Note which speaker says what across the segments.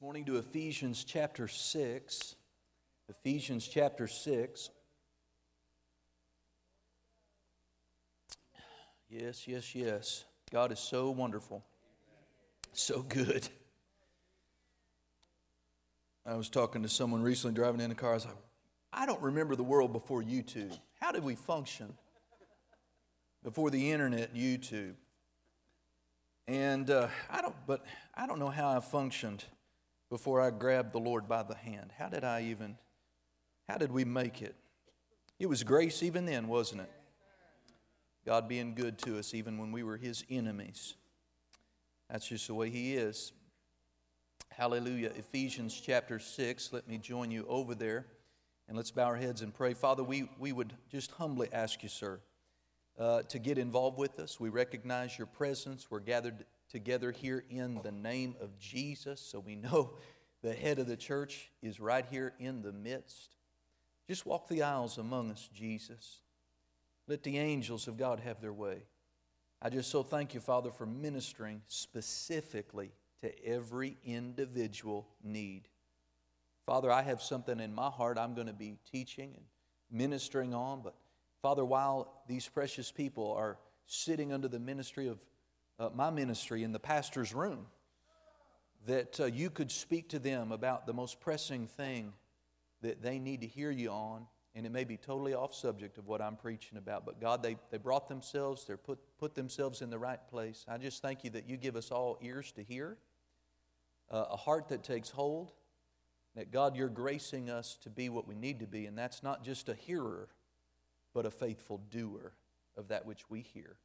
Speaker 1: morning to Ephesians chapter 6. Ephesians chapter 6. Yes, yes, yes. God is so wonderful, so good. I was talking to someone recently driving in the car. I was like, I don't remember the world before YouTube. How did we function before the internet and YouTube? And uh, I don't, but I don't know how I functioned before I grabbed the Lord by the hand. How did I even, how did we make it? It was grace even then, wasn't it? God being good to us even when we were His enemies. That's just the way He is. Hallelujah. Ephesians chapter 6. Let me join you over there and let's bow our heads and pray. Father, we, we would just humbly ask you, sir, uh, to get involved with us. We recognize your presence. We're gathered together here in the name of Jesus. So we know the head of the church is right here in the midst. Just walk the aisles among us, Jesus. Let the angels of God have their way. I just so thank you, Father, for ministering specifically to every individual need. Father, I have something in my heart I'm going to be teaching and ministering on, but Father, while these precious people are sitting under the ministry of uh, my ministry in the pastor's room, that uh, you could speak to them about the most pressing thing that they need to hear you on. And it may be totally off subject of what I'm preaching about, but God, they, they brought themselves, they put, put themselves in the right place. I just thank you that you give us all ears to hear, uh, a heart that takes hold, that God, you're gracing us to be what we need to be, and that's not just a hearer, but a faithful doer of that which we hear.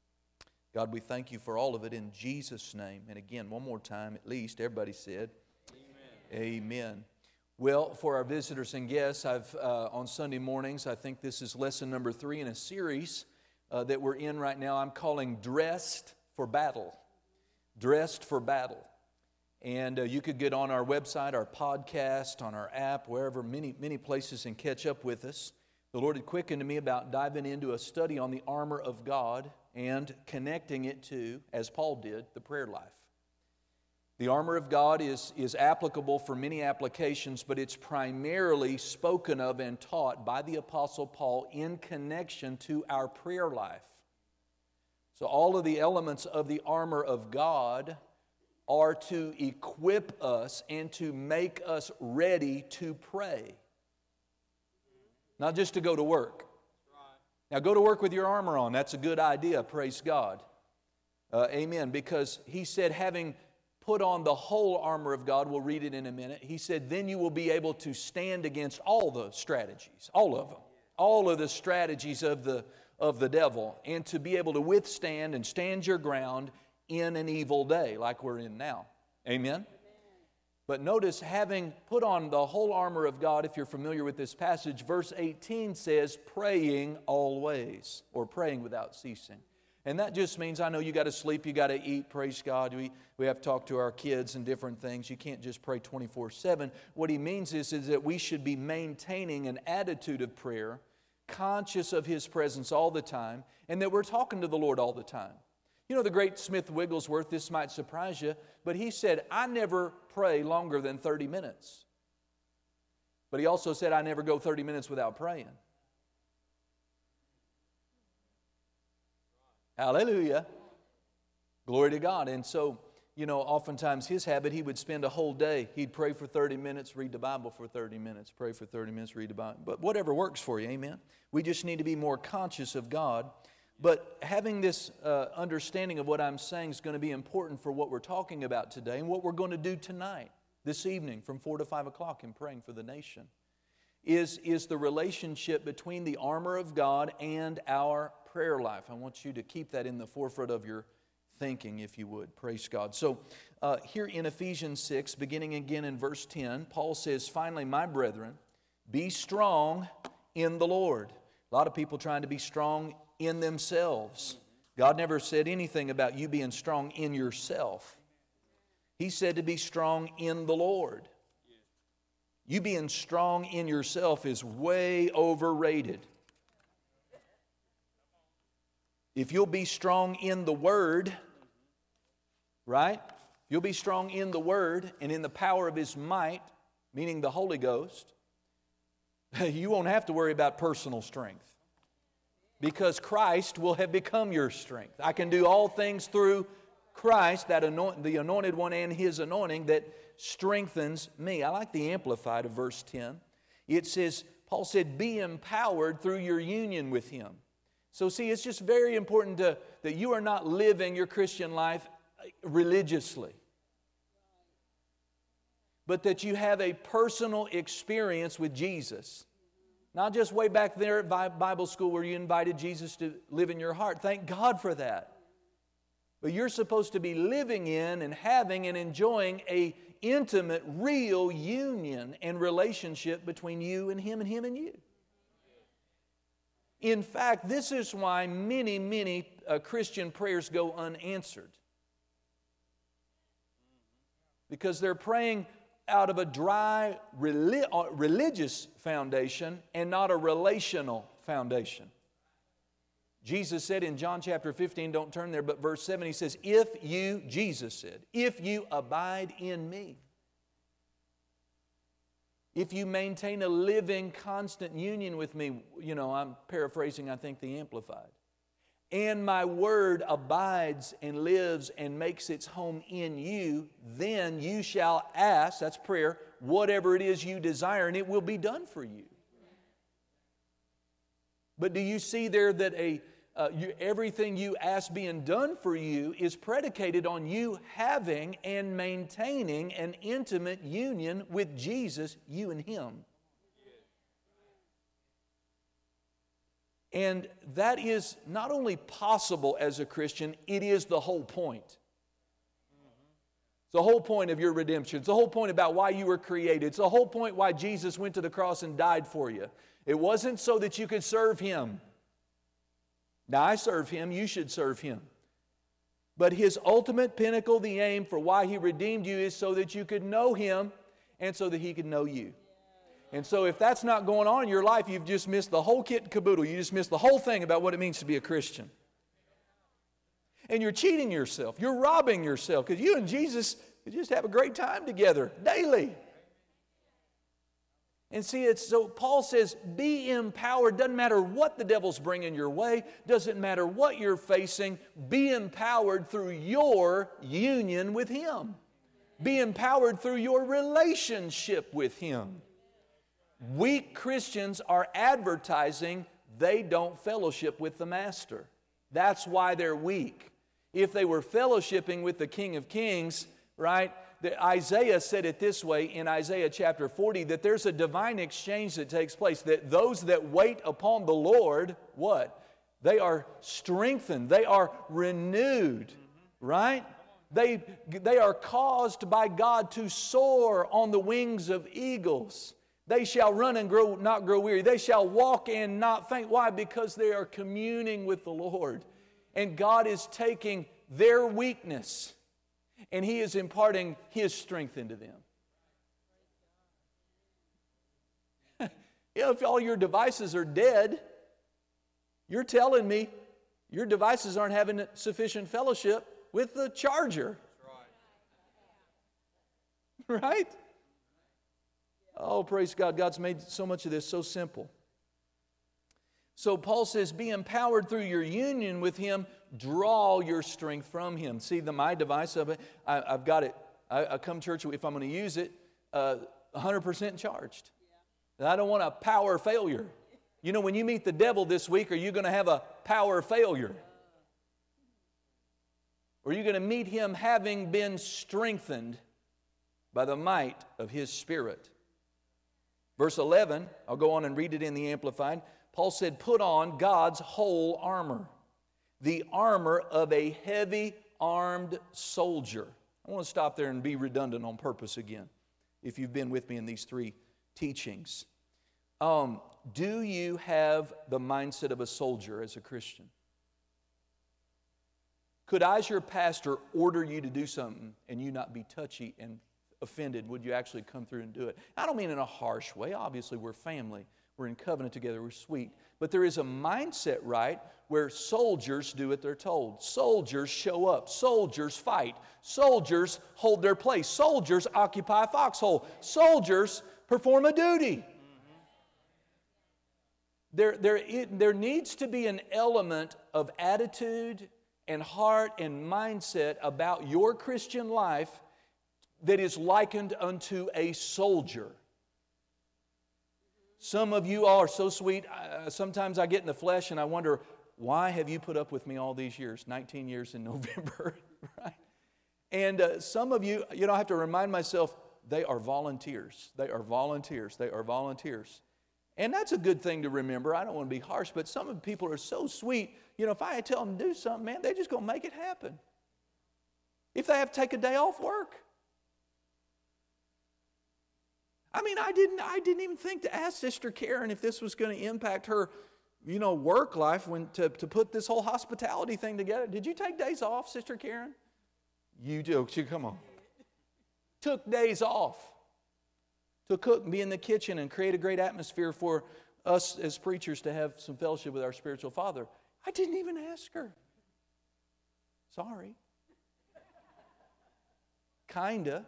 Speaker 1: God, we thank you for all of it in Jesus' name. And again, one more time at least, everybody said, Amen. Amen. Well, for our visitors and guests, I've uh, on Sunday mornings, I think this is lesson number three in a series uh, that we're in right now. I'm calling Dressed for Battle. Dressed for Battle. And uh, you could get on our website, our podcast, on our app, wherever, many, many places, and catch up with us. The Lord had quickened to me about diving into a study on the armor of God and connecting it to, as Paul did, the prayer life. The armor of God is, is applicable for many applications, but it's primarily spoken of and taught by the Apostle Paul in connection to our prayer life. So, all of the elements of the armor of God are to equip us and to make us ready to pray, not just to go to work. Now, go to work with your armor on. That's a good idea, praise God. Uh, amen. Because he said, having put on the whole armor of God, we'll read it in a minute, he said, then you will be able to stand against all the strategies, all of them, all of the strategies of the, of the devil, and to be able to withstand and stand your ground in an evil day like we're in now. Amen. But notice, having put on the whole armor of God, if you're familiar with this passage, verse 18 says, praying always, or praying without ceasing. And that just means I know you got to sleep, you got to eat, praise God. We, we have to talk to our kids and different things. You can't just pray 24 7. What he means is, is that we should be maintaining an attitude of prayer, conscious of his presence all the time, and that we're talking to the Lord all the time. You know, the great Smith Wigglesworth, this might surprise you, but he said, I never pray longer than 30 minutes. But he also said, I never go 30 minutes without praying. Hallelujah. Glory to God. And so, you know, oftentimes his habit, he would spend a whole day. He'd pray for 30 minutes, read the Bible for 30 minutes, pray for 30 minutes, read the Bible. But whatever works for you, amen. We just need to be more conscious of God but having this uh, understanding of what I'm saying is going to be important for what we're talking about today and what we're going to do tonight, this evening, from 4 to 5 o'clock in praying for the nation, is, is the relationship between the armor of God and our prayer life. I want you to keep that in the forefront of your thinking, if you would. Praise God. So, uh, here in Ephesians 6, beginning again in verse 10, Paul says, Finally, my brethren, be strong in the Lord. A lot of people trying to be strong in themselves. God never said anything about you being strong in yourself. He said to be strong in the Lord. You being strong in yourself is way overrated. If you'll be strong in the Word, right? You'll be strong in the Word and in the power of His might, meaning the Holy Ghost. You won't have to worry about personal strength because Christ will have become your strength. I can do all things through Christ, that anoint, the anointed one and his anointing that strengthens me. I like the Amplified of verse 10. It says, Paul said, Be empowered through your union with him. So, see, it's just very important to, that you are not living your Christian life uh, religiously, but that you have a personal experience with Jesus. Not just way back there at Bible school where you invited Jesus to live in your heart. Thank God for that. But you're supposed to be living in and having and enjoying a intimate, real union and relationship between you and him and him and you. In fact, this is why many, many uh, Christian prayers go unanswered. Because they're praying out of a dry uh, religious foundation and not a relational foundation. Jesus said in John chapter 15, don't turn there, but verse 7, he says, If you, Jesus said, if you abide in me, if you maintain a living, constant union with me, you know, I'm paraphrasing, I think, the Amplified, and my word abides and lives and makes its home in you, then you shall ask, that's prayer, whatever it is you desire, and it will be done for you. But do you see there that a uh, you, everything you ask being done for you is predicated on you having and maintaining an intimate union with Jesus, you and Him. And that is not only possible as a Christian, it is the whole point. It's the whole point of your redemption. It's the whole point about why you were created. It's the whole point why Jesus went to the cross and died for you. It wasn't so that you could serve Him. Now, I serve him, you should serve him. But his ultimate pinnacle, the aim for why he redeemed you, is so that you could know him and so that he could know you. And so, if that's not going on in your life, you've just missed the whole kit and caboodle. You just missed the whole thing about what it means to be a Christian. And you're cheating yourself, you're robbing yourself because you and Jesus just have a great time together daily. And see, it's so Paul says, be empowered. Doesn't matter what the devil's bringing your way, doesn't matter what you're facing, be empowered through your union with Him. Be empowered through your relationship with Him. Weak Christians are advertising they don't fellowship with the Master. That's why they're weak. If they were fellowshipping with the King of Kings, right, that Isaiah said it this way in Isaiah chapter 40 that there's a divine exchange that takes place, that those that wait upon the Lord, what? They are strengthened, they are renewed, right? They, they are caused by God to soar on the wings of eagles. They shall run and grow, not grow weary. They shall walk and not faint. Why? Because they are communing with the Lord. And God is taking their weakness and He is imparting His strength into them. you know, if all your devices are dead, you're telling me your devices aren't having sufficient fellowship with the charger. Right. Oh, praise God. God's made so much of this so simple. So Paul says, be empowered through your union with Him draw your strength from Him. See, the my device of it, I, have got it. I, I, come to church if I'm going to use it, uh, 100% charged. Yeah. I don't want a power failure. You know, when you meet the devil this week, are you going to have a power failure? Or are you going to meet him having been strengthened by the might of his spirit? Verse 11, I'll go on and read it in the Amplified. Paul said, Put on God's whole armor the armor of a heavy armed soldier. I want to stop there and be redundant on purpose again, if you've been with me in these three teachings. Um, do you have the mindset of a soldier as a Christian? Could I, as your pastor, order you to do something and you not be touchy and offended? Would you actually come through and do it? I don't mean in a harsh way. Obviously, we're family. We're in covenant together. We're sweet. But there is a mindset, right, where soldiers do what they're told. Soldiers show up. Soldiers fight. Soldiers hold their place. Soldiers occupy a foxhole. Soldiers perform a duty. There, there, it, there needs to be an element of attitude and heart and mindset about your Christian life that is likened unto a soldier. Some of you are so sweet. Uh, sometimes I get in the flesh and I wonder, why have you put up with me all these years? 19 years in November, right? And uh, some of you, you know, I have to remind myself, they are volunteers. They are volunteers. They are volunteers. And that's a good thing to remember. I don't want to be harsh, but some of the people are so sweet. You know, if I tell them to do something, man, they're just going to make it happen. If they have to take a day off work. I mean, I didn't, I didn't even think to ask Sister Karen if this was going to impact her, you know, work life when to, to put this whole hospitality thing together. Did you take days off, Sister Karen? You do. Come on. Took days off to cook and be in the kitchen and create a great atmosphere for us as preachers to have some fellowship with our spiritual father. I didn't even ask her. Sorry. Kinda.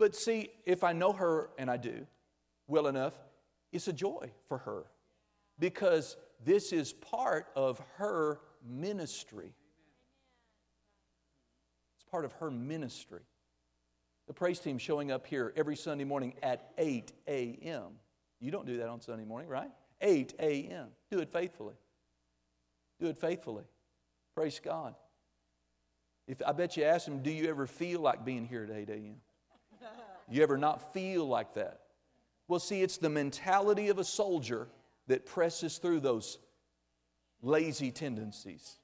Speaker 1: But see, if I know her, and I do well enough, it's a joy for her because this is part of her ministry. It's part of her ministry the praise team showing up here every Sunday morning at 8 a.m. You don't do that on Sunday morning, right? 8 a.m. Do it faithfully. Do it faithfully. Praise God. If I bet you ask them, do you ever feel like being here at 8 a.m.? You ever not feel like that? Well, see, it's the mentality of a soldier that presses through those lazy tendencies.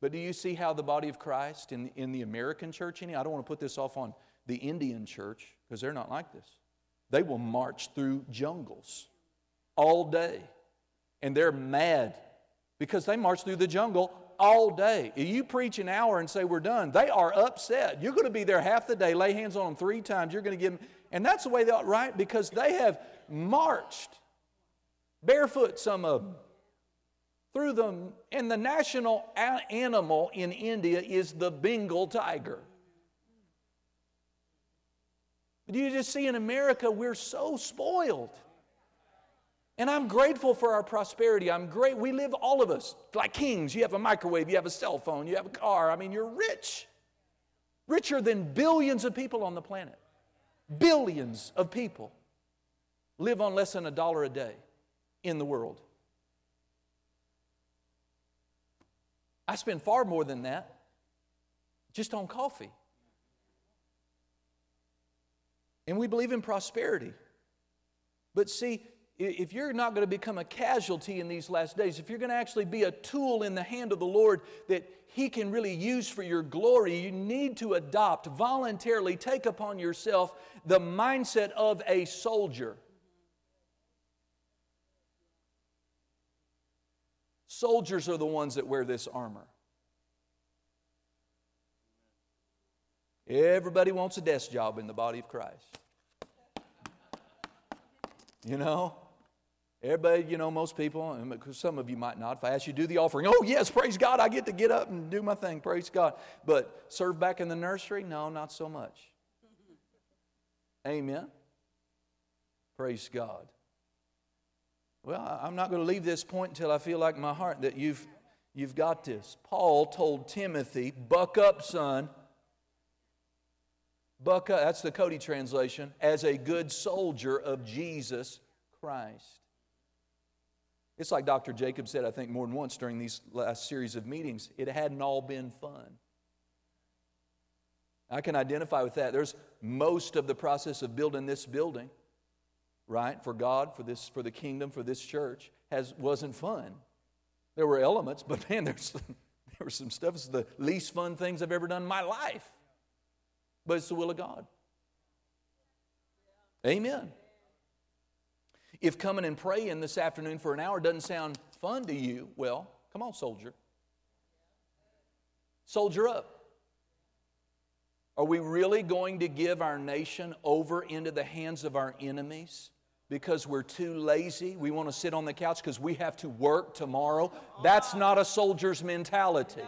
Speaker 1: But do you see how the body of Christ in, in the American church, any? I don't want to put this off on the Indian church because they're not like this. They will march through jungles all day. And they're mad because they march through the jungle all day. If you preach an hour and say we're done, they are upset. You're going to be there half the day, lay hands on them three times. You're going to give them, and that's the way they ought, right? Because they have marched barefoot, some of them through them. And the national animal in India is the Bengal tiger. But you just see in America, we're so spoiled. And I'm grateful for our prosperity. I'm great. We live, all of us, like kings. You have a microwave, you have a cell phone, you have a car. I mean, you're rich. Richer than billions of people on the planet. Billions of people live on less than a dollar a day in the world. I spend far more than that just on coffee. And we believe in prosperity. But see, if you're not going to become a casualty in these last days, if you're going to actually be a tool in the hand of the Lord that He can really use for your glory, you need to adopt, voluntarily take upon yourself the mindset of a soldier. Soldiers are the ones that wear this armor. Everybody wants a desk job in the body of Christ. You know? Everybody, you know, most people, and some of you might not. If I ask you to do the offering, oh, yes, praise God, I get to get up and do my thing, praise God. But serve back in the nursery? No, not so much. Amen. Praise God. Well, I'm not going to leave this point until I feel like my heart that you've, you've got this. Paul told Timothy, buck up, son. Buck up, that's the Cody translation, as a good soldier of Jesus Christ. It's like Dr. Jacob said, I think, more than once during these last series of meetings it hadn't all been fun. I can identify with that. There's most of the process of building this building right, for God, for this, for the kingdom, for this church, has wasn't fun. There were elements, but man, there's there was some stuff. It's the least fun things I've ever done in my life. But it's the will of God. Amen. If coming and praying this afternoon for an hour doesn't sound fun to you, well, come on, soldier. Soldier up. Are we really going to give our nation over into the hands of our enemies? because we're too lazy. We want to sit on the couch because we have to work tomorrow. That's not a soldier's mentality.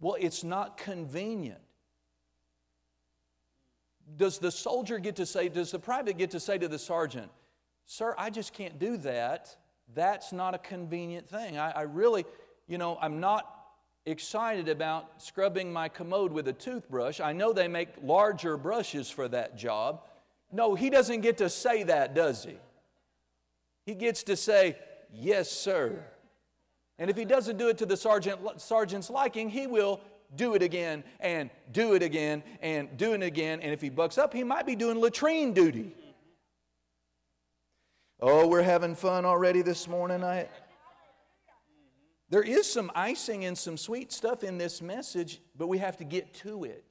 Speaker 1: Well, it's not convenient. Does the soldier get to say, does the private get to say to the sergeant, Sir, I just can't do that. That's not a convenient thing. I, I really, you know, I'm not excited about scrubbing my commode with a toothbrush. I know they make larger brushes for that job. No, he doesn't get to say that, does he? He gets to say, Yes, sir. And if he doesn't do it to the sergeant, sergeant's liking, he will do it again and do it again and do it again. And if he bucks up, he might be doing latrine duty. Oh, we're having fun already this morning. I, there is some icing and some sweet stuff in this message, but we have to get to it.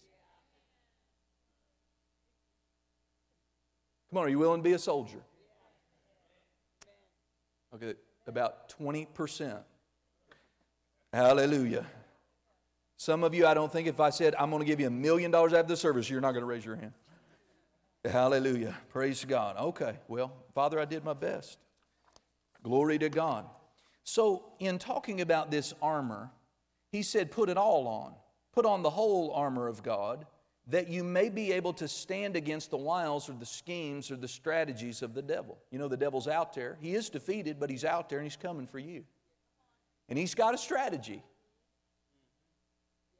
Speaker 1: Come on, are you willing to be a soldier? Okay, about 20%. Hallelujah. Some of you, I don't think if I said, I'm going to give you a million dollars after the service, you're not going to raise your hand. Hallelujah. Praise God. Okay, well, Father, I did my best. Glory to God. So, in talking about this armor, he said, Put it all on. Put on the whole armor of God, that you may be able to stand against the wiles or the schemes or the strategies of the devil. You know, the devil's out there. He is defeated, but he's out there and he's coming for you. And he's got a strategy.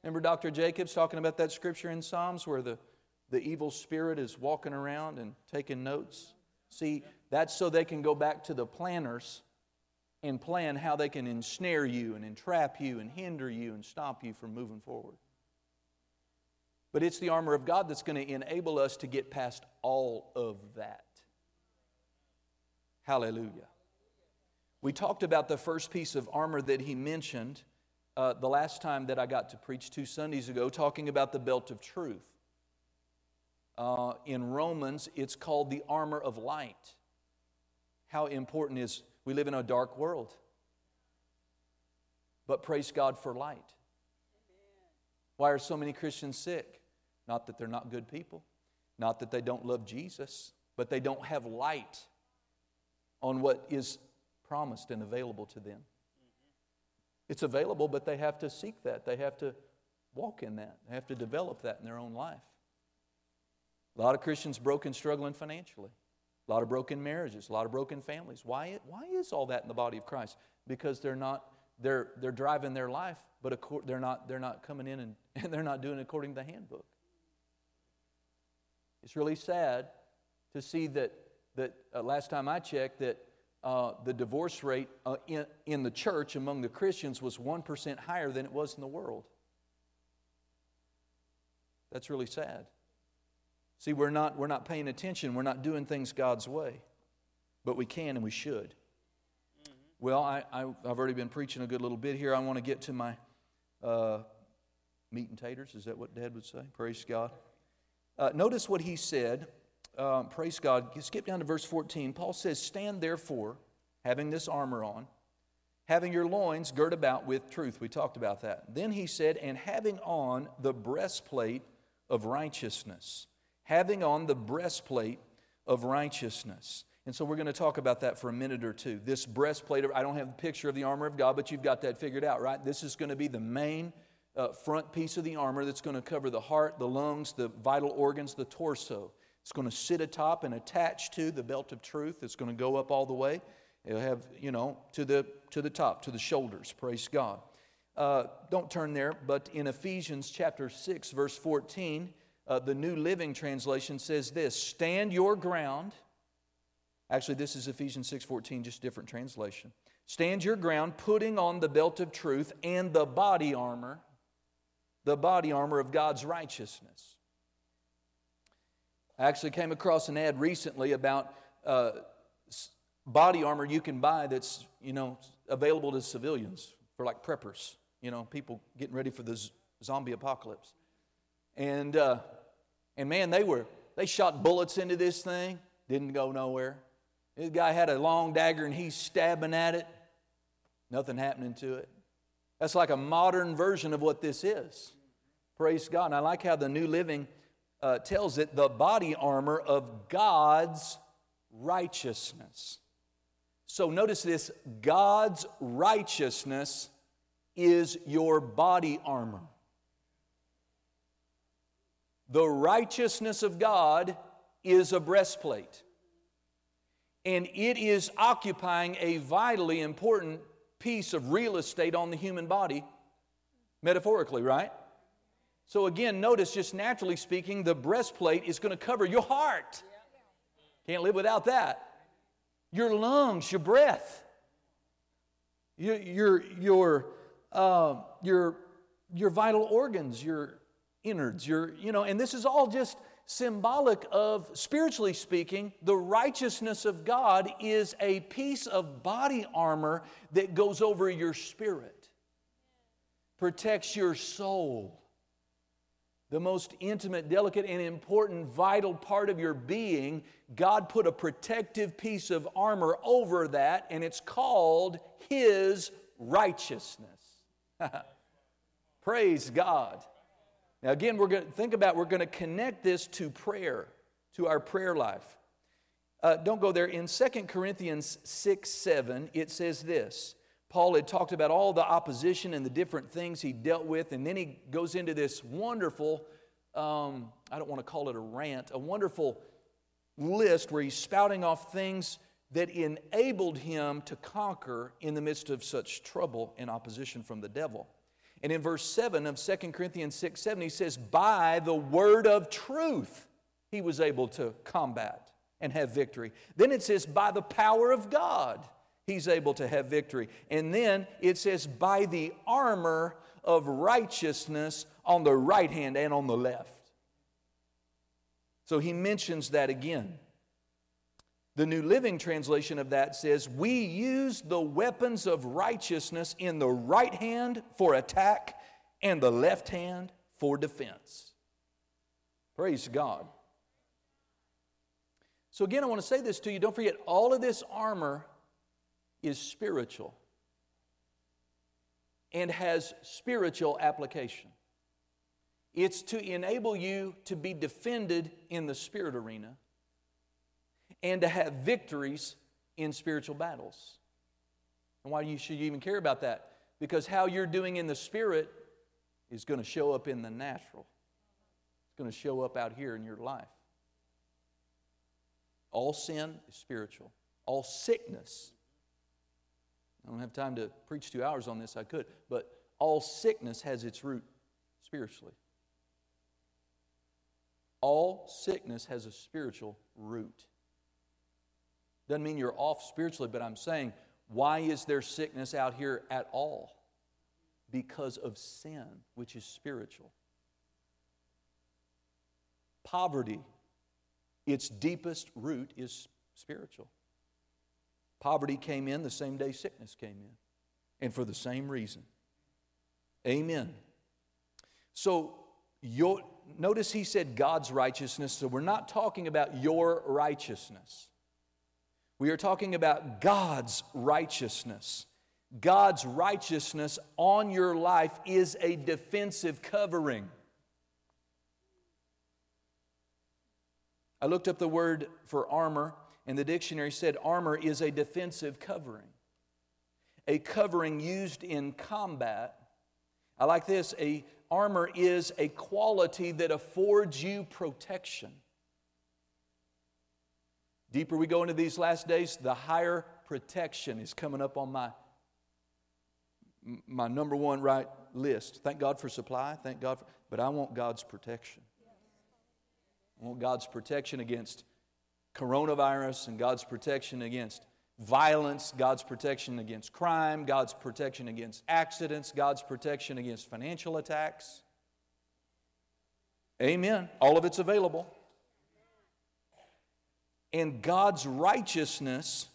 Speaker 1: Remember Dr. Jacobs talking about that scripture in Psalms where the, the evil spirit is walking around and taking notes? See, that's so they can go back to the planners and plan how they can ensnare you and entrap you and hinder you and stop you from moving forward. But it's the armor of God that's going to enable us to get past all of that. Hallelujah. We talked about the first piece of armor that he mentioned uh, the last time that I got to preach two Sundays ago, talking about the belt of truth. Uh, in Romans, it's called the armor of light. How important is we live in a dark world. But praise God for light. Why are so many Christians sick? Not that they're not good people, not that they don't love Jesus, but they don't have light on what is promised and available to them. It's available, but they have to seek that. They have to walk in that. They have to develop that in their own life. A lot of Christians broken, struggling financially. A lot of broken marriages, a lot of broken families. Why, why is all that in the body of Christ? Because they're not, they're, they're driving their life, but they're not, they're not coming in and, and they're not doing according to the handbook. It's really sad to see that, that uh, last time I checked, that uh, the divorce rate uh, in, in the church among the Christians was 1% higher than it was in the world. That's really sad. See, we're not, we're not paying attention. We're not doing things God's way. But we can and we should. Mm-hmm. Well, I, I, have already been preaching a good little bit here. I want to get to my uh, meat and taters. Is that what Dad would say? Praise God. Uh, notice what he said. Um, praise God. Skip down to verse 14. Paul says, Stand therefore, having this armor on, having your loins girt about with truth. We talked about that. Then he said, And having on the breastplate of righteousness having on the breastplate of righteousness. And so we're going to talk about that for a minute or two. This breastplate, of, I don't have the picture of the armor of God, but you've got that figured out, right? This is going to be the main uh, front piece of the armor that's going to cover the heart, the lungs, the vital organs, the torso. It's going to sit atop and attach to the belt of truth. It's going to go up all the way. It'll have, you know, to the, to the top, to the shoulders. Praise God. Uh, don't turn there, but in Ephesians chapter 6, verse 14, uh, the New Living Translation says this Stand your ground. Actually, this is Ephesians 6:14, just different translation. Stand your ground, putting on the belt of truth and the body armor, the body armor of God's righteousness. I actually came across an ad recently about uh, body armor you can buy that's you know available to civilians for like preppers, you know, people getting ready for the zombie apocalypse. And uh, and man, they were, they shot bullets into this thing, didn't go nowhere. This guy had a long dagger and he's stabbing at it, nothing happening to it. That's like a modern version of what this is. Praise God. And I like how the New Living uh, tells it the body armor of God's righteousness. So notice this God's righteousness is your body armor. The righteousness of God is a breastplate. And it is occupying a vitally important piece of real estate on the human body, metaphorically, right? So, again, notice just naturally speaking, the breastplate is going to cover your heart. Can't live without that. Your lungs, your breath, your, your, your, uh, your, your vital organs, your innards, your, you know, and this is all just symbolic of, spiritually speaking, the righteousness of God is a piece of body armor that goes over your spirit, protects your soul. The most intimate, delicate, and important, vital part of your being, God put a protective piece of armor over that, and it's called His righteousness. Praise God. Now, again, we're going to think about we're going to connect this to prayer, to our prayer life. Uh, don't go there. In 2 Corinthians 6 7, it says this. Paul had talked about all the opposition and the different things he dealt with, and then he goes into this wonderful, um, I don't want to call it a rant, a wonderful list where he's spouting off things that enabled him to conquer in the midst of such trouble and opposition from the devil. And in verse 7 of 2 Corinthians 6 7, he says, By the word of truth, he was able to combat and have victory. Then it says, By the power of God, he's able to have victory. And then it says, By the armor of righteousness on the right hand and on the left. So he mentions that again. The New Living Translation of that says, We use the weapons of righteousness in the right hand for attack and the left hand for defense. Praise God. So, again, I want to say this to you. Don't forget, all of this armor is spiritual and has spiritual application. It's to enable you to be defended in the spirit arena and to have victories in spiritual battles. And why you should you even care about that? Because how you're doing in the spirit is going to show up in the natural. It's going to show up out here in your life. All sin is spiritual. All sickness. I don't have time to preach two hours on this, I could, but all sickness has its root spiritually. All sickness has a spiritual root. Doesn't mean you're off spiritually, but I'm saying, why is there sickness out here at all? Because of sin, which is spiritual. Poverty, its deepest root is spiritual. Poverty came in the same day sickness came in, and for the same reason. Amen. So, your, notice he said God's righteousness, so we're not talking about your righteousness. We are talking about God's righteousness. God's righteousness on your life is a defensive covering. I looked up the word for armor, and the dictionary said armor is a defensive covering, a covering used in combat. I like this a armor is a quality that affords you protection. Deeper we go into these last days, the higher protection is coming up on my, my number one right list. Thank God for supply, thank God for, but I want God's protection. I want God's protection against coronavirus and God's protection against violence, God's protection against crime, God's protection against accidents, God's protection against financial attacks. Amen. All of it's available. And God's righteousness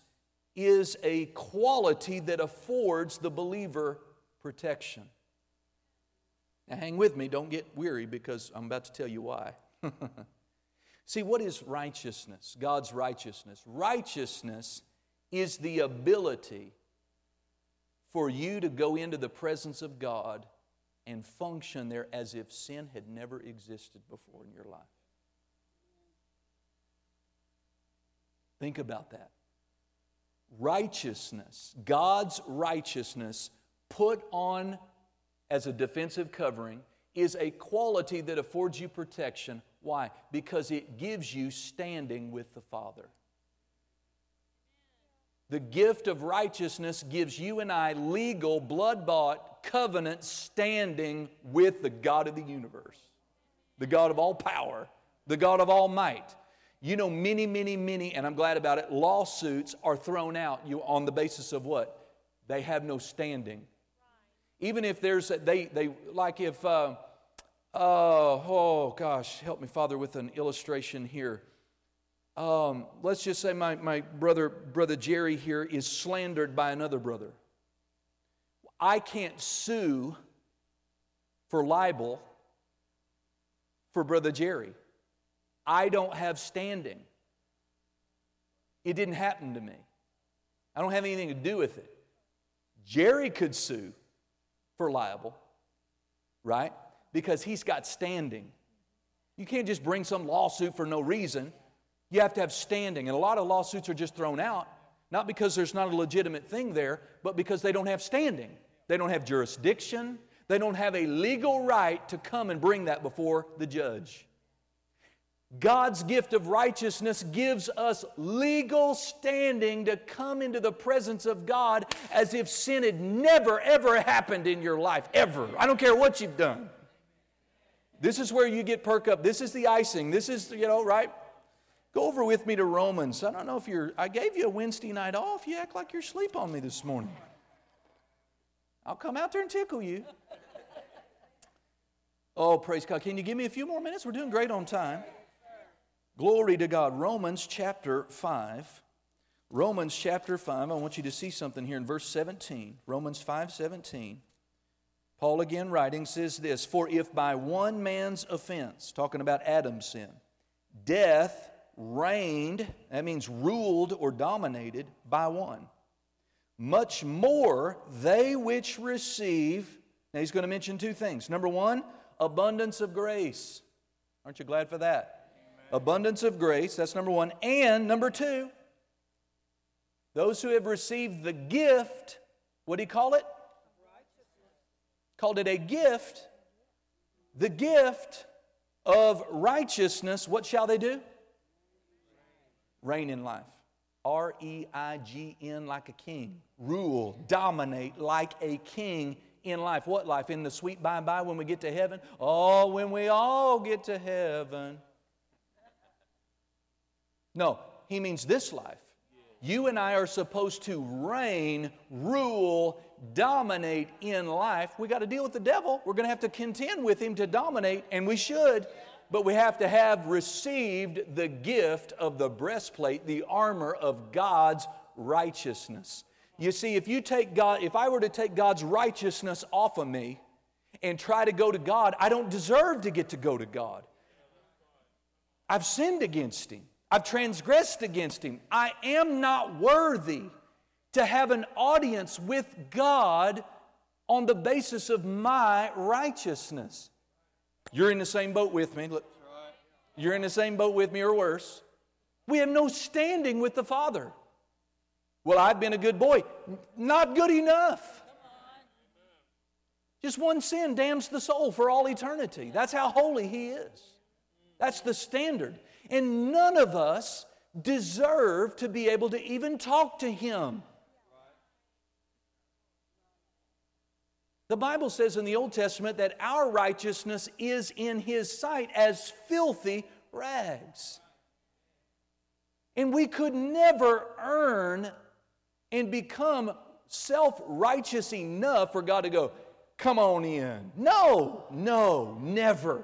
Speaker 1: is a quality that affords the believer protection. Now, hang with me, don't get weary because I'm about to tell you why. See, what is righteousness? God's righteousness. Righteousness is the ability for you to go into the presence of God and function there as if sin had never existed before in your life. Think about that. Righteousness, God's righteousness put on as a defensive covering, is a quality that affords you protection. Why? Because it gives you standing with the Father. The gift of righteousness gives you and I legal, blood bought, covenant standing with the God of the universe, the God of all power, the God of all might. You know, many, many, many, and I'm glad about it, lawsuits are thrown out you, on the basis of what? They have no standing. Even if there's, a, they, they, like if, uh, uh, oh gosh, help me, Father, with an illustration here. Um, let's just say my, my brother, brother Jerry here is slandered by another brother. I can't sue for libel for brother Jerry. I don't have standing. It didn't happen to me. I don't have anything to do with it. Jerry could sue for libel, right? Because he's got standing. You can't just bring some lawsuit for no reason. You have to have standing. And a lot of lawsuits are just thrown out, not because there's not a legitimate thing there, but because they don't have standing. They don't have jurisdiction. They don't have a legal right to come and bring that before the judge. God's gift of righteousness gives us legal standing to come into the presence of God as if sin had never, ever happened in your life, ever. I don't care what you've done. This is where you get perk up. This is the icing. This is, you know, right? Go over with me to Romans. I don't know if you're, I gave you a Wednesday night off. You act like you're asleep on me this morning. I'll come out there and tickle you. Oh, praise God. Can you give me a few more minutes? We're doing great on time. Glory to God. Romans chapter 5. Romans chapter 5. I want you to see something here in verse 17. Romans 5 17. Paul again writing says this For if by one man's offense, talking about Adam's sin, death reigned, that means ruled or dominated by one. Much more they which receive, now he's going to mention two things. Number one, abundance of grace. Aren't you glad for that? Amen. Abundance of grace, that's number one. And number two, those who have received the gift, what do you call it? Called it a gift. The gift of righteousness, what shall they do? reign in life. R E I G N, like a king. Rule, dominate like a king in life. What life? In the sweet by and by when we get to heaven? Oh, when we all get to heaven. No, he means this life. You and I are supposed to reign, rule, dominate in life. We got to deal with the devil. We're going to have to contend with him to dominate, and we should but we have to have received the gift of the breastplate, the armor of God's righteousness. You see, if you take God, if I were to take God's righteousness off of me and try to go to God, I don't deserve to get to go to God. I've sinned against Him. I've transgressed against Him. I am not worthy to have an audience with God on the basis of my righteousness. You're in the same boat with me. Look, you're in the same boat with me or worse. We have no standing with the Father. Well, I've been a good boy. Not good enough. Just one sin damns the soul for all eternity. That's how holy He is. That's the standard. And none of us deserve to be able to even talk to Him. The Bible says in the Old Testament that our righteousness is in His sight as filthy rags. And we could never earn and become self righteous enough for God to go, come on in. No, no, never.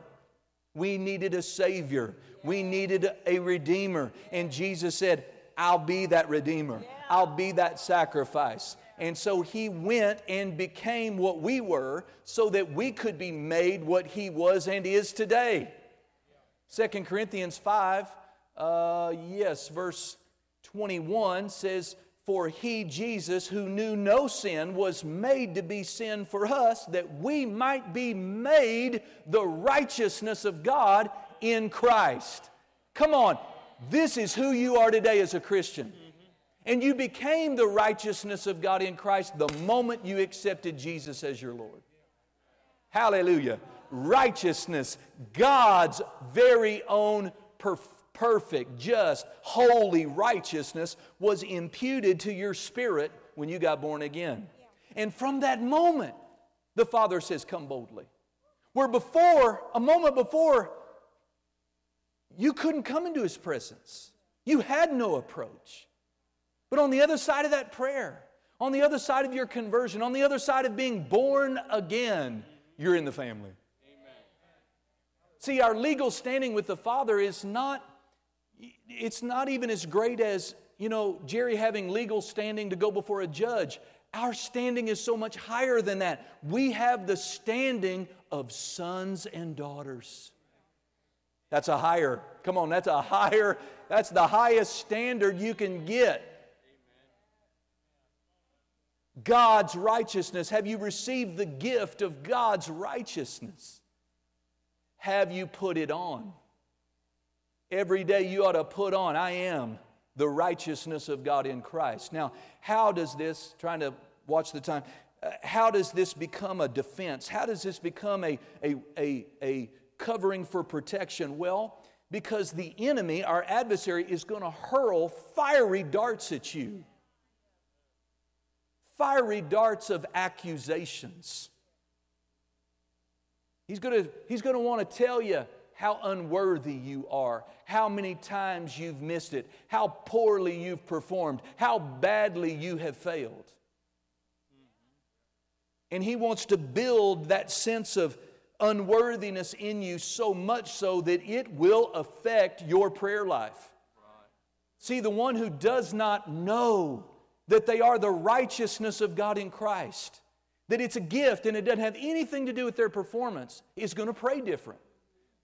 Speaker 1: We needed a Savior, we needed a Redeemer. And Jesus said, I'll be that Redeemer, I'll be that sacrifice. And so he went and became what we were so that we could be made what he was and is today. 2 Corinthians 5, uh, yes, verse 21 says, For he, Jesus, who knew no sin, was made to be sin for us, that we might be made the righteousness of God in Christ. Come on, this is who you are today as a Christian. And you became the righteousness of God in Christ the moment you accepted Jesus as your Lord. Hallelujah. Righteousness, God's very own perfect, just, holy righteousness was imputed to your spirit when you got born again. And from that moment, the Father says, Come boldly. Where before, a moment before, you couldn't come into His presence, you had no approach. But on the other side of that prayer, on the other side of your conversion, on the other side of being born again, you're in the family. Amen. See, our legal standing with the Father is not, it's not even as great as, you know, Jerry having legal standing to go before a judge. Our standing is so much higher than that. We have the standing of sons and daughters. That's a higher, come on, that's a higher, that's the highest standard you can get. God's righteousness? Have you received the gift of God's righteousness? Have you put it on? Every day you ought to put on, I am the righteousness of God in Christ. Now, how does this, trying to watch the time, uh, how does this become a defense? How does this become a, a, a, a covering for protection? Well, because the enemy, our adversary, is going to hurl fiery darts at you fiery darts of accusations. He's going to, he's going to want to tell you how unworthy you are, how many times you've missed it, how poorly you've performed, how badly you have failed. And he wants to build that sense of unworthiness in you so much so that it will affect your prayer life. See, the one who does not know that they are the righteousness of God in Christ, that it's a gift and it doesn't have anything to do with their performance, is going to pray different.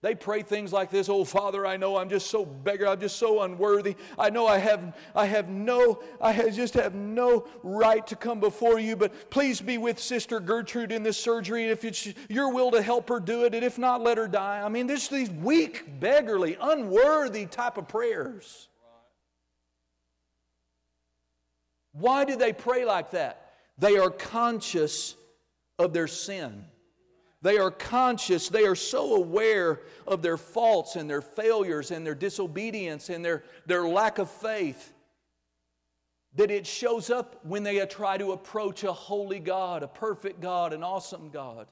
Speaker 1: They pray things like this, "Oh Father, I know I'm just so beggar, I'm just so unworthy. I know I have I have no I have just have no right to come before you, but please be with Sister Gertrude in this surgery and if it's your will to help her do it, and if not, let her die." I mean, there's these weak, beggarly, unworthy type of prayers. Why do they pray like that? They are conscious of their sin. They are conscious, they are so aware of their faults and their failures and their disobedience and their, their lack of faith that it shows up when they try to approach a holy God, a perfect God, an awesome God.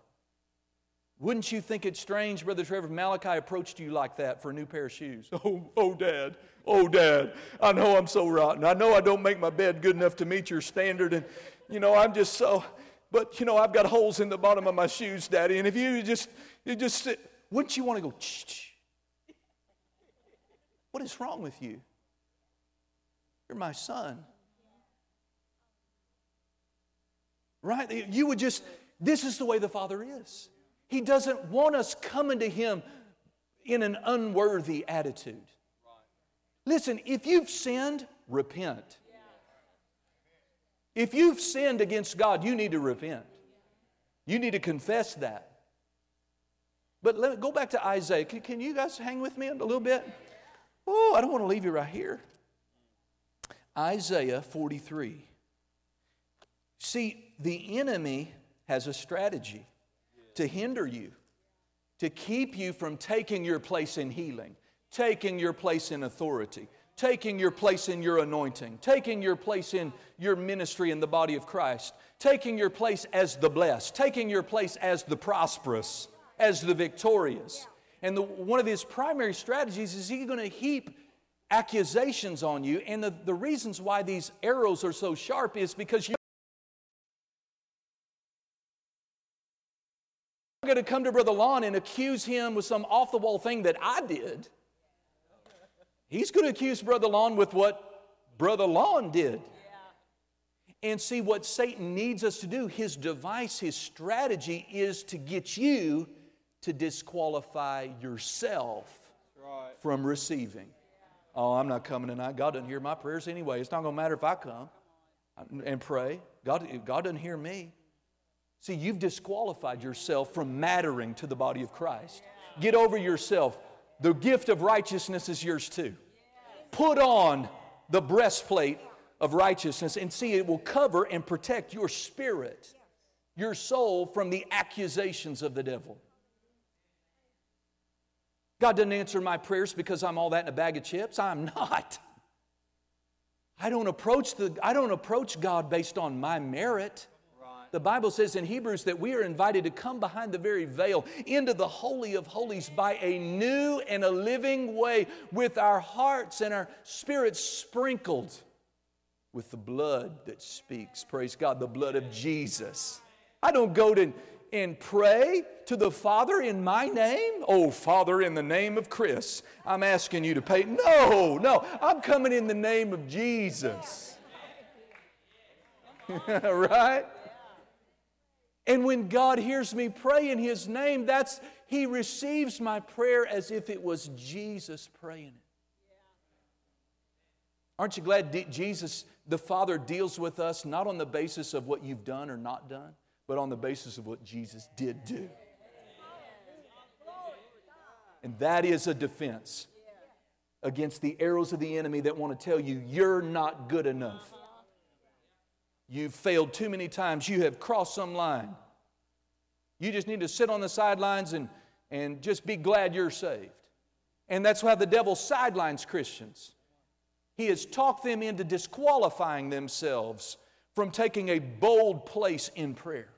Speaker 1: Wouldn't you think it strange, Brother Trevor, Malachi approached you like that for a new pair of shoes? Oh, oh, Dad. Oh, Dad. I know I'm so rotten. I know I don't make my bed good enough to meet your standard. And, you know, I'm just so, but, you know, I've got holes in the bottom of my shoes, Daddy. And if you just, you just wouldn't you want to go, shh, What is wrong with you? You're my son. Right? You would just, this is the way the Father is. He doesn't want us coming to Him in an unworthy attitude. Listen, if you've sinned, repent. If you've sinned against God, you need to repent. You need to confess that. But let, go back to Isaiah. Can, can you guys hang with me a little bit? Oh, I don't want to leave you right here. Isaiah 43. See, the enemy has a strategy to hinder you, to keep you from taking your place in healing, taking your place in authority, taking your place in your anointing, taking your place in your ministry in the body of Christ, taking your place as the blessed, taking your place as the prosperous, as the victorious. And the, one of his primary strategies is he's going to heap accusations on you. And the, the reasons why these arrows are so sharp is because you going to come to Brother Lon and accuse him with some off the wall thing that I did. He's going to accuse Brother Lon with what Brother Lon did. And see what Satan needs us to do, his device, his strategy is to get you to disqualify yourself right. from receiving. Oh, I'm not coming tonight. God doesn't hear my prayers anyway. It's not going to matter if I come. and pray. God, God doesn't hear me. See, you've disqualified yourself from mattering to the body of Christ. Get over yourself. The gift of righteousness is yours too. Put on the breastplate of righteousness and see it will cover and protect your spirit, your soul from the accusations of the devil. God doesn't answer my prayers because I'm all that in a bag of chips. I'm not. I don't approach, the, I don't approach God based on my merit. The Bible says in Hebrews that we are invited to come behind the very veil into the Holy of Holies by a new and a living way with our hearts and our spirits sprinkled with the blood that speaks. Praise God, the blood of Jesus. I don't go to and pray to the Father in my name? Oh, Father, in the name of Chris, I'm asking you to pay. No, no, I'm coming in the name of Jesus. right? And when God hears me pray in His name, that's He receives my prayer as if it was Jesus praying it. Aren't you glad Jesus, the Father, deals with us not on the basis of what you've done or not done, but on the basis of what Jesus did do? And that is a defense against the arrows of the enemy that want to tell you you're not good enough. You've failed too many times. You have crossed some line. You just need to sit on the sidelines and, and just be glad you're saved. And that's why the devil sidelines Christians. He has talked them into disqualifying themselves from taking a bold place in prayer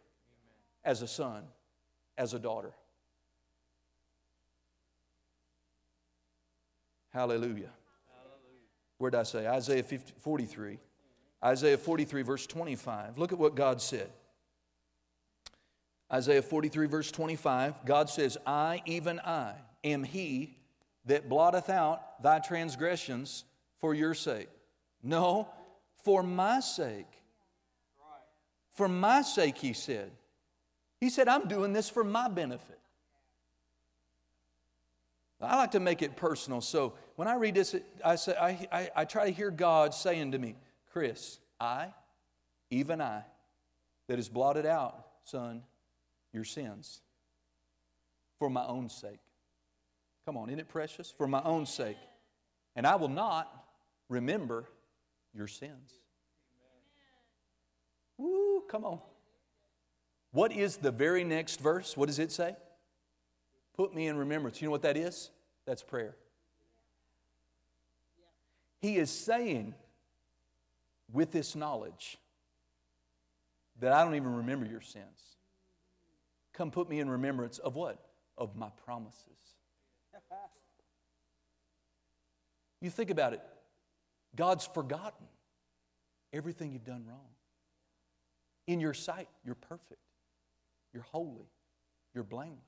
Speaker 1: as a son, as a daughter. Hallelujah. Hallelujah. Where did I say? Isaiah 50, 43. Isaiah 43, verse 25. Look at what God said. Isaiah 43, verse 25. God says, I, even I, am he that blotteth out thy transgressions for your sake. No, for my sake. For my sake, he said. He said, I'm doing this for my benefit. I like to make it personal. So when I read this, I, say, I, I, I try to hear God saying to me, Chris, I, even I, that is blotted out, son, your sins for my own sake. Come on, isn't it precious? For my own sake. And I will not remember your sins. Woo, come on. What is the very next verse? What does it say? Put me in remembrance. You know what that is? That's prayer. He is saying, with this knowledge, that I don't even remember your sins. Come put me in remembrance of what? Of my promises. You think about it. God's forgotten everything you've done wrong. In your sight, you're perfect, you're holy, you're blameless.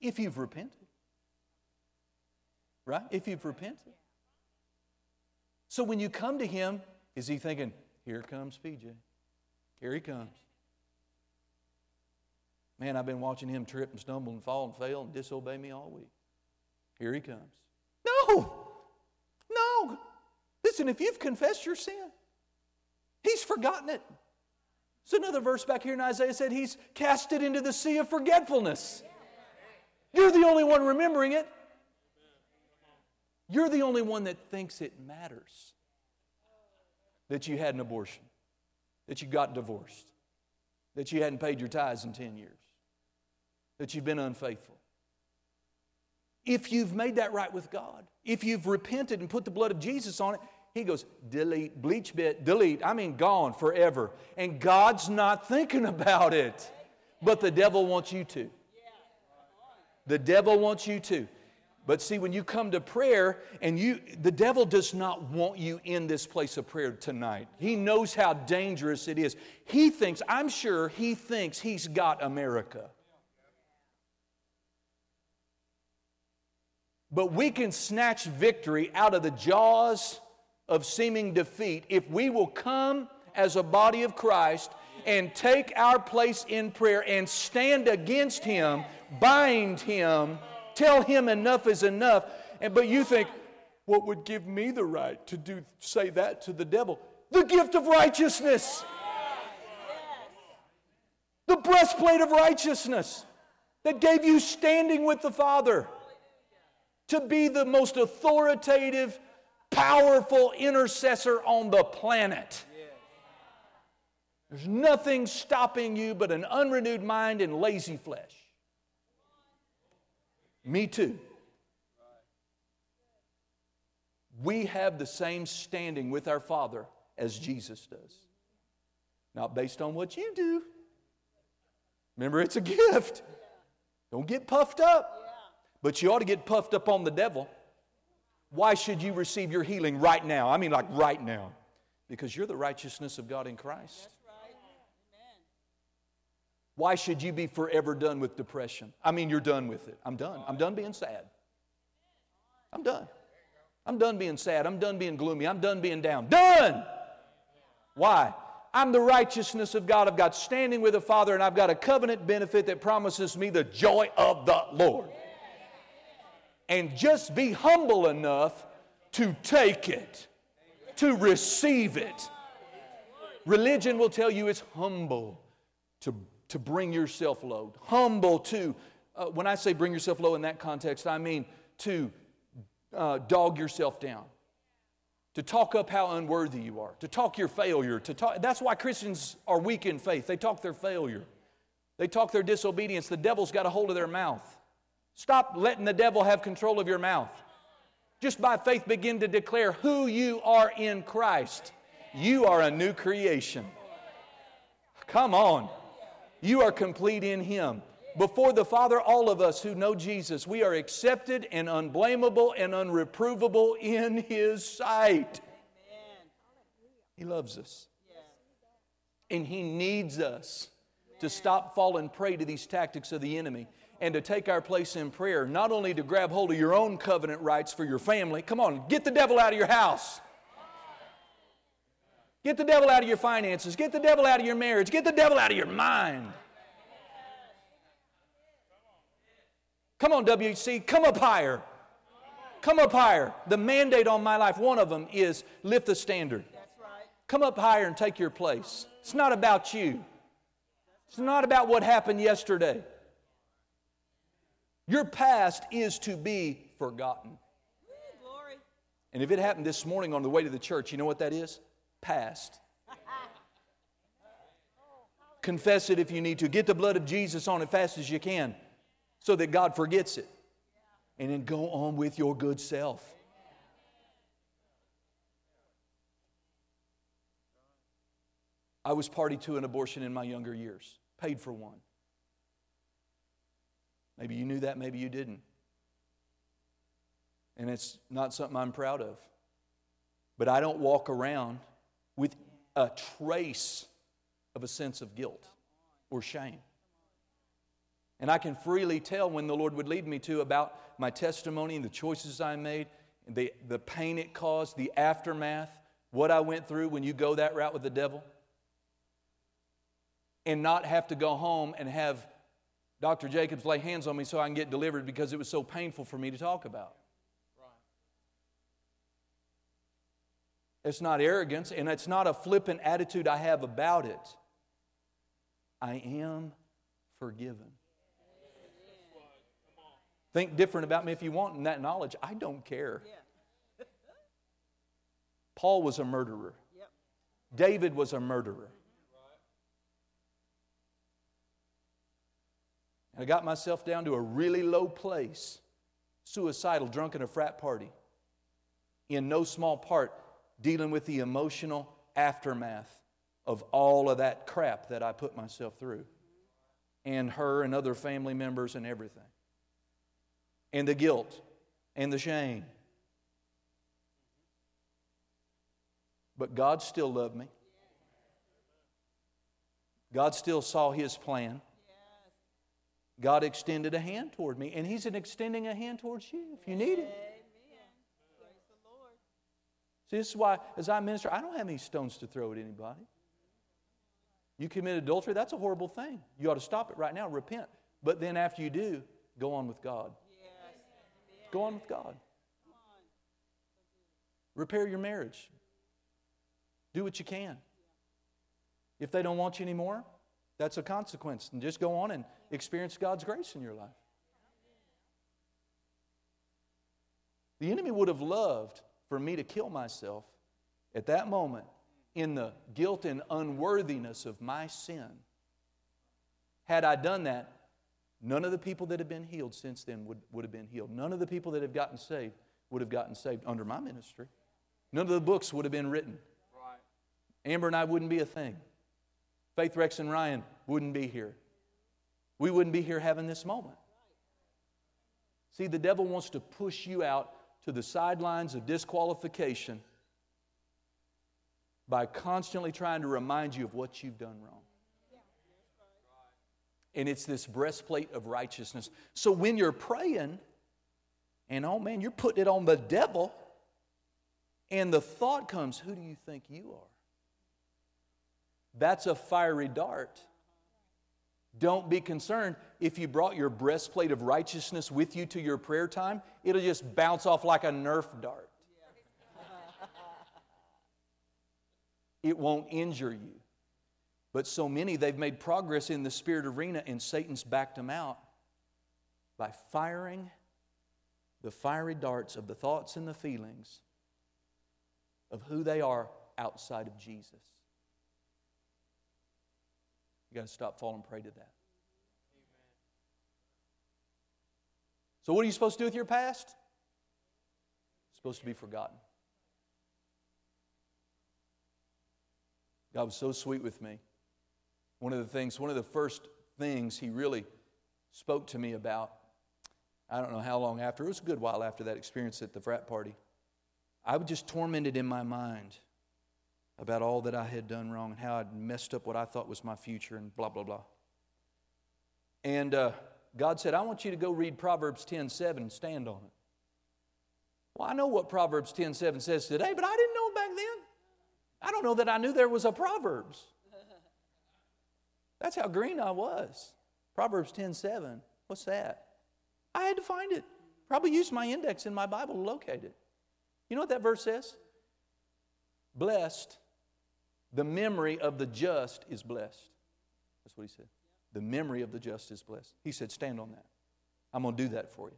Speaker 1: If you've repented. Right? If you've repented. So when you come to Him, is He thinking, here comes PJ? Here he comes. Man, I've been watching him trip and stumble and fall and fail and disobey me all week. Here he comes. No! No! Listen, if you've confessed your sin, He's forgotten it. So another verse back here in Isaiah said He's cast it into the sea of forgetfulness. You're the only one remembering it. You're the only one that thinks it matters that you had an abortion, that you got divorced, that you hadn't paid your tithes in 10 years, that you've been unfaithful. If you've made that right with God, if you've repented and put the blood of Jesus on it, he goes, delete, bleach bit, delete. I mean, gone forever. And God's not thinking about it. But the devil wants you to. The devil wants you to. But see, when you come to prayer, and you, the devil does not want you in this place of prayer tonight. He knows how dangerous it is. He thinks, I'm sure he thinks he's got America. But we can snatch victory out of the jaws of seeming defeat if we will come as a body of Christ and take our place in prayer and stand against Him, bind Him, tell Him enough is enough. And, but you think, what would give me the right to do, say that to the devil? The gift of righteousness. The breastplate of righteousness that gave you standing with the Father to be the most authoritative, powerful intercessor on the planet. There's nothing stopping you but an unrenewed mind and lazy flesh. Me too. We have the same standing with our Father as Jesus does. Not based on what you do. Remember, it's a gift. Don't get puffed up. But you ought to get puffed up on the devil. Why should you receive your healing right now? I mean, like right now. Because you're the righteousness of God in Christ. Why should you be forever done with depression? I mean, you're done with it. I'm done. I'm done being sad. I'm done. I'm done being sad. I'm done being gloomy. I'm done being down. Done! Why? I'm the righteousness of God. I've got standing with the Father, and I've got a covenant benefit that promises me the joy of the Lord. And just be humble enough to take it, to receive it. Religion will tell you it's humble to to bring yourself low. Humble to, uh, when I say bring yourself low in that context, I mean to uh, dog yourself down, to talk up how unworthy you are, to talk your failure. To talk, that's why Christians are weak in faith. They talk their failure, they talk their disobedience. The devil's got a hold of their mouth. Stop letting the devil have control of your mouth. Just by faith, begin to declare who you are in Christ. You are a new creation. Come on. You are complete in Him. Before the Father, all of us who know Jesus, we are accepted and unblameable and unreprovable in His sight. He loves us. And He needs us to stop falling prey to these tactics of the enemy and to take our place in prayer, not only to grab hold of your own covenant rights for your family. Come on, get the devil out of your house. Get the devil out of your finances. Get the devil out of your marriage. Get the devil out of your mind. Come on, WHC, come up higher. Come up higher. The mandate on my life, one of them is lift the standard. Come up higher and take your place. It's not about you, it's not about what happened yesterday. Your past is to be forgotten. And if it happened this morning on the way to the church, you know what that is? Past. Confess it if you need to. Get the blood of Jesus on it fast as you can so that God forgets it. And then go on with your good self. I was party to an abortion in my younger years, paid for one. Maybe you knew that, maybe you didn't. And it's not something I'm proud of. But I don't walk around a trace of a sense of guilt or shame. And I can freely tell when the Lord would lead me to about my testimony and the choices I made, the, the pain it caused, the aftermath, what I went through when you go that route with the devil. And not have to go home and have Dr. Jacobs lay hands on me so I can get delivered because it was so painful for me to talk about. It's not arrogance, and it's not a flippant attitude I have about it. I am forgiven. Think different about me if you want in that knowledge. I don't care. Paul was a murderer. David was a murderer. And I got myself down to a really low place, suicidal, drunk in a frat party. In no small part dealing with the emotional aftermath of all of that crap that I put myself through, and her and other family members and everything, and the guilt and the shame. But God still loved me. God still saw His plan. God extended a hand toward me, and He's extending a hand towards you if you need it. See, this is why, as I minister, I don't have any stones to throw at anybody. You commit adultery, that's a horrible thing. You ought to stop it right now, repent. But then after you do, go on with God. Yes. Go on with God. Repair your marriage. Do what you can. If they don't want you anymore, that's a consequence. And just go on and experience God's grace in your life. The enemy would have loved for me to kill myself at that moment in the guilt and unworthiness of my sin. Had I done that, none of the people that have been healed since then would, would have been healed. None of the people that have gotten saved would have gotten saved under my ministry. None of the books would have been written. Right. Amber and I wouldn't be a thing. Faith, Rex, and Ryan wouldn't be here. We wouldn't be here having this moment. See, the devil wants to push you out to the sidelines of disqualification by constantly trying to remind you of what you've done wrong. And it's this breastplate of righteousness. So when you're praying, and oh man, you're putting it on the devil, and the thought comes, who do you think you are? That's a fiery dart. Don't be concerned if you brought your breastplate of righteousness with you to your prayer time, it'll just bounce off like a Nerf dart. it won't injure you. But so many, they've made progress in the spirit arena, and Satan's backed them out by firing the fiery darts of the thoughts and the feelings of who they are outside of Jesus. You got to stop falling prey to that. Amen. So, what are you supposed to do with your past? It's supposed to be forgotten. God was so sweet with me. One of the things, one of the first things He really spoke to me about, I don't know how long after, it was a good while after that experience at the frat party. I was just tormented in my mind about all that I had done wrong and how I'd messed up what I thought was my future and blah, blah, blah. And uh, God said, I want you to go read Proverbs 10 7 and stand on it. Well, I know what Proverbs 10 7 says today, but I didn't know back then. I don't know that I knew there was a Proverbs. That's how green I was. Proverbs 10 7. What's that? I had to find it. Probably used my index in my Bible to locate it. You know what that verse says? Blessed, the memory of the just is blessed. That's what he said. The memory of the just is blessed. He said, Stand on that. I'm going to do that for you.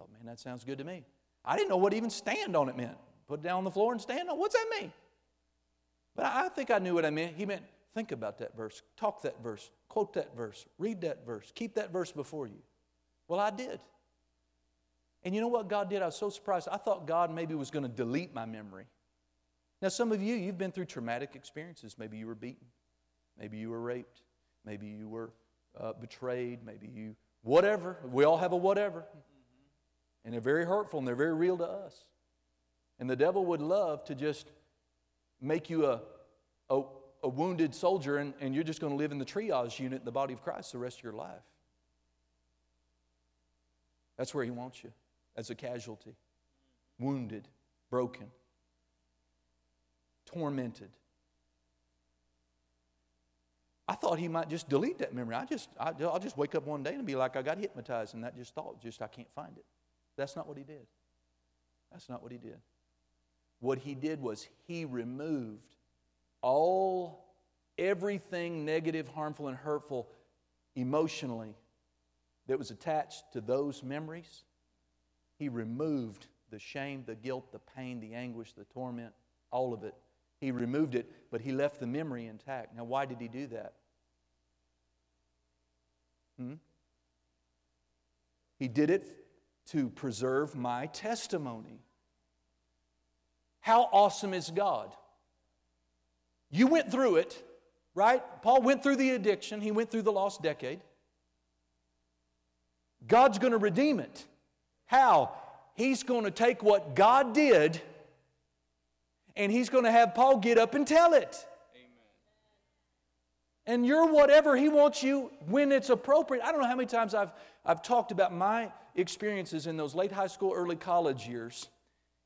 Speaker 1: Oh, man, that sounds good to me. I didn't know what even stand on it meant. Put it down on the floor and stand on. What's that mean? But I think I knew what I meant. He meant think about that verse, talk that verse, quote that verse, read that verse, keep that verse before you. Well, I did. And you know what God did? I was so surprised. I thought God maybe was going to delete my memory. Now, some of you, you've been through traumatic experiences. Maybe you were beaten, maybe you were raped, maybe you were uh, betrayed, maybe you, whatever. We all have a whatever. And they're very hurtful and they're very real to us. And the devil would love to just make you a, a, a wounded soldier and, and you're just going to live in the triage unit in the body of Christ the rest of your life. That's where he wants you as a casualty, wounded, broken, tormented. I thought he might just delete that memory. I just, I, will just wake up one day and be like, I got hypnotized, and that just thought, just I can't find it. That's not what he did. That's not what he did. What he did was he removed all, everything negative, harmful, and hurtful emotionally that was attached to those memories. He removed the shame, the guilt, the pain, the anguish, the torment, all of it. He removed it, but he left the memory intact. Now, why did he do that? Hmm? He did it to preserve my testimony. How awesome is God? You went through it, right? Paul went through the addiction, he went through the lost decade. God's going to redeem it. How? He's going to take what God did and he's going to have Paul get up and tell it. Amen. And you're whatever he wants you when it's appropriate. I don't know how many times I've, I've talked about my experiences in those late high school, early college years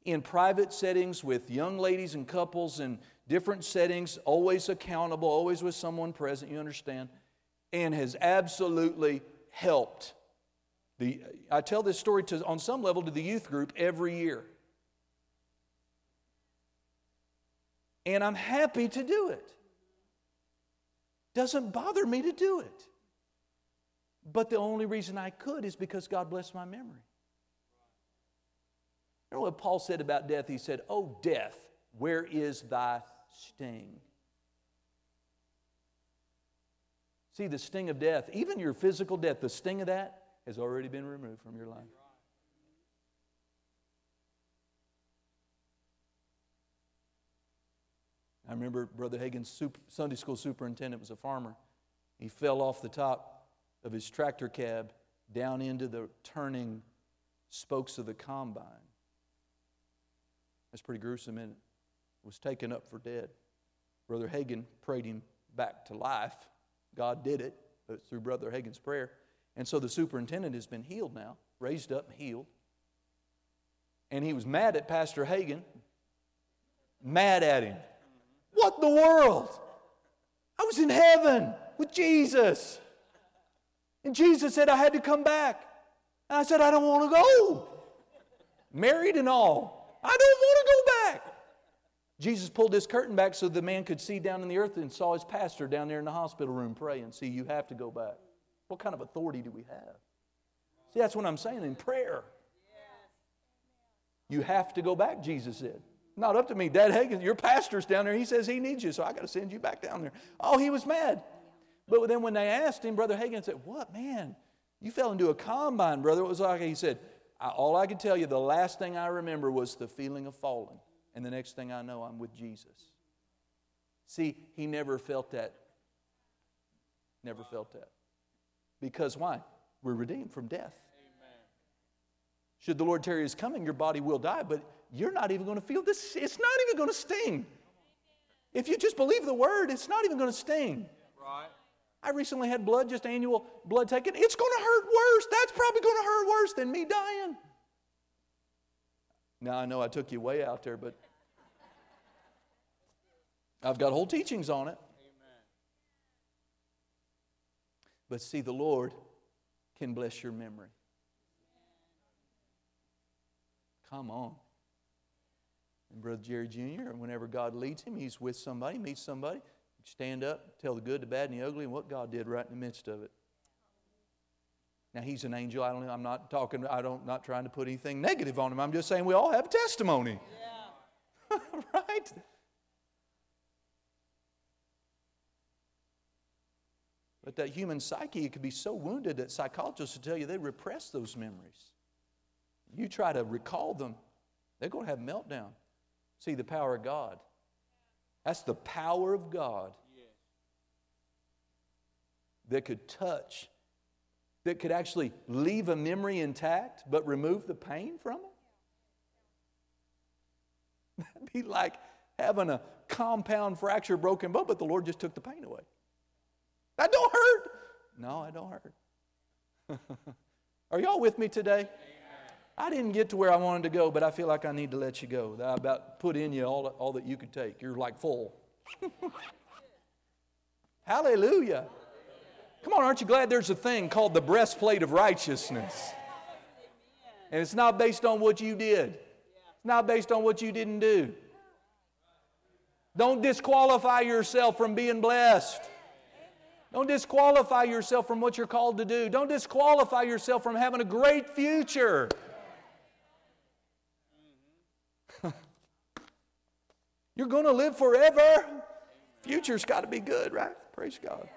Speaker 1: in private settings with young ladies and couples and different settings, always accountable, always with someone present, you understand, and has absolutely helped. The, I tell this story to, on some level to the youth group every year. And I'm happy to do it. Doesn't bother me to do it. But the only reason I could is because God blessed my memory. Know what Paul said about death? He said, Oh, death, where is thy sting? See, the sting of death, even your physical death, the sting of that has already been removed from your life. I remember Brother Hagin's Sunday school superintendent was a farmer. He fell off the top of his tractor cab down into the turning spokes of the combine. That's pretty gruesome, and was taken up for dead. Brother Hagin prayed him back to life. God did it through Brother Hagin's prayer. And so the superintendent has been healed now, raised up and healed. And he was mad at Pastor Hagin, mad at him. What the world? I was in heaven with Jesus. And Jesus said I had to come back. And I said, I don't want to go. Married and all. I don't want to go back. Jesus pulled this curtain back so the man could see down in the earth and saw his pastor down there in the hospital room praying. See, you have to go back. What kind of authority do we have? See, that's what I'm saying in prayer. You have to go back, Jesus said. Not up to me. Dad Hagin, your pastor's down there. He says he needs you, so I got to send you back down there. Oh, he was mad. But then when they asked him, Brother Hagin said, What, man? You fell into a combine, brother. It was like he said, All I can tell you, the last thing I remember was the feeling of falling. And the next thing I know, I'm with Jesus. See, he never felt that. Never felt that. Because why? We're redeemed from death. Amen. Should the Lord tarry his coming, your body will die, but you're not even going to feel this. It's not even going to sting. If you just believe the word, it's not even going to sting. Right. I recently had blood, just annual blood taken. It's going to hurt worse. That's probably going to hurt worse than me dying. Now, I know I took you way out there, but I've got whole teachings on it. Amen. But see, the Lord can bless your memory. Come on. And Brother Jerry Jr., whenever God leads him, he's with somebody, meets somebody, stand up, tell the good, the bad, and the ugly, and what God did right in the midst of it. Now he's an angel. I don't. I'm not talking. I don't. Not trying to put anything negative on him. I'm just saying we all have testimony. Yeah. right. But that human psyche can be so wounded that psychologists will tell you they repress those memories. You try to recall them, they're going to have meltdown. See the power of God. That's the power of God that could touch, that could actually leave a memory intact but remove the pain from it. That'd be like having a compound fracture, broken bone, but the Lord just took the pain away. That don't hurt. No, I don't hurt. Are y'all with me today? I didn't get to where I wanted to go, but I feel like I need to let you go. I about put in you all, all that you could take. You're like full. Hallelujah. Come on, aren't you glad there's a thing called the breastplate of righteousness? And it's not based on what you did, it's not based on what you didn't do. Don't disqualify yourself from being blessed. Don't disqualify yourself from what you're called to do. Don't disqualify yourself from having a great future. You're going to live forever. Future's got to be good, right? Praise God.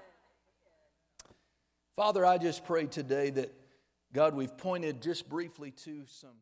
Speaker 1: Father, I just pray today that, God, we've pointed just briefly to some.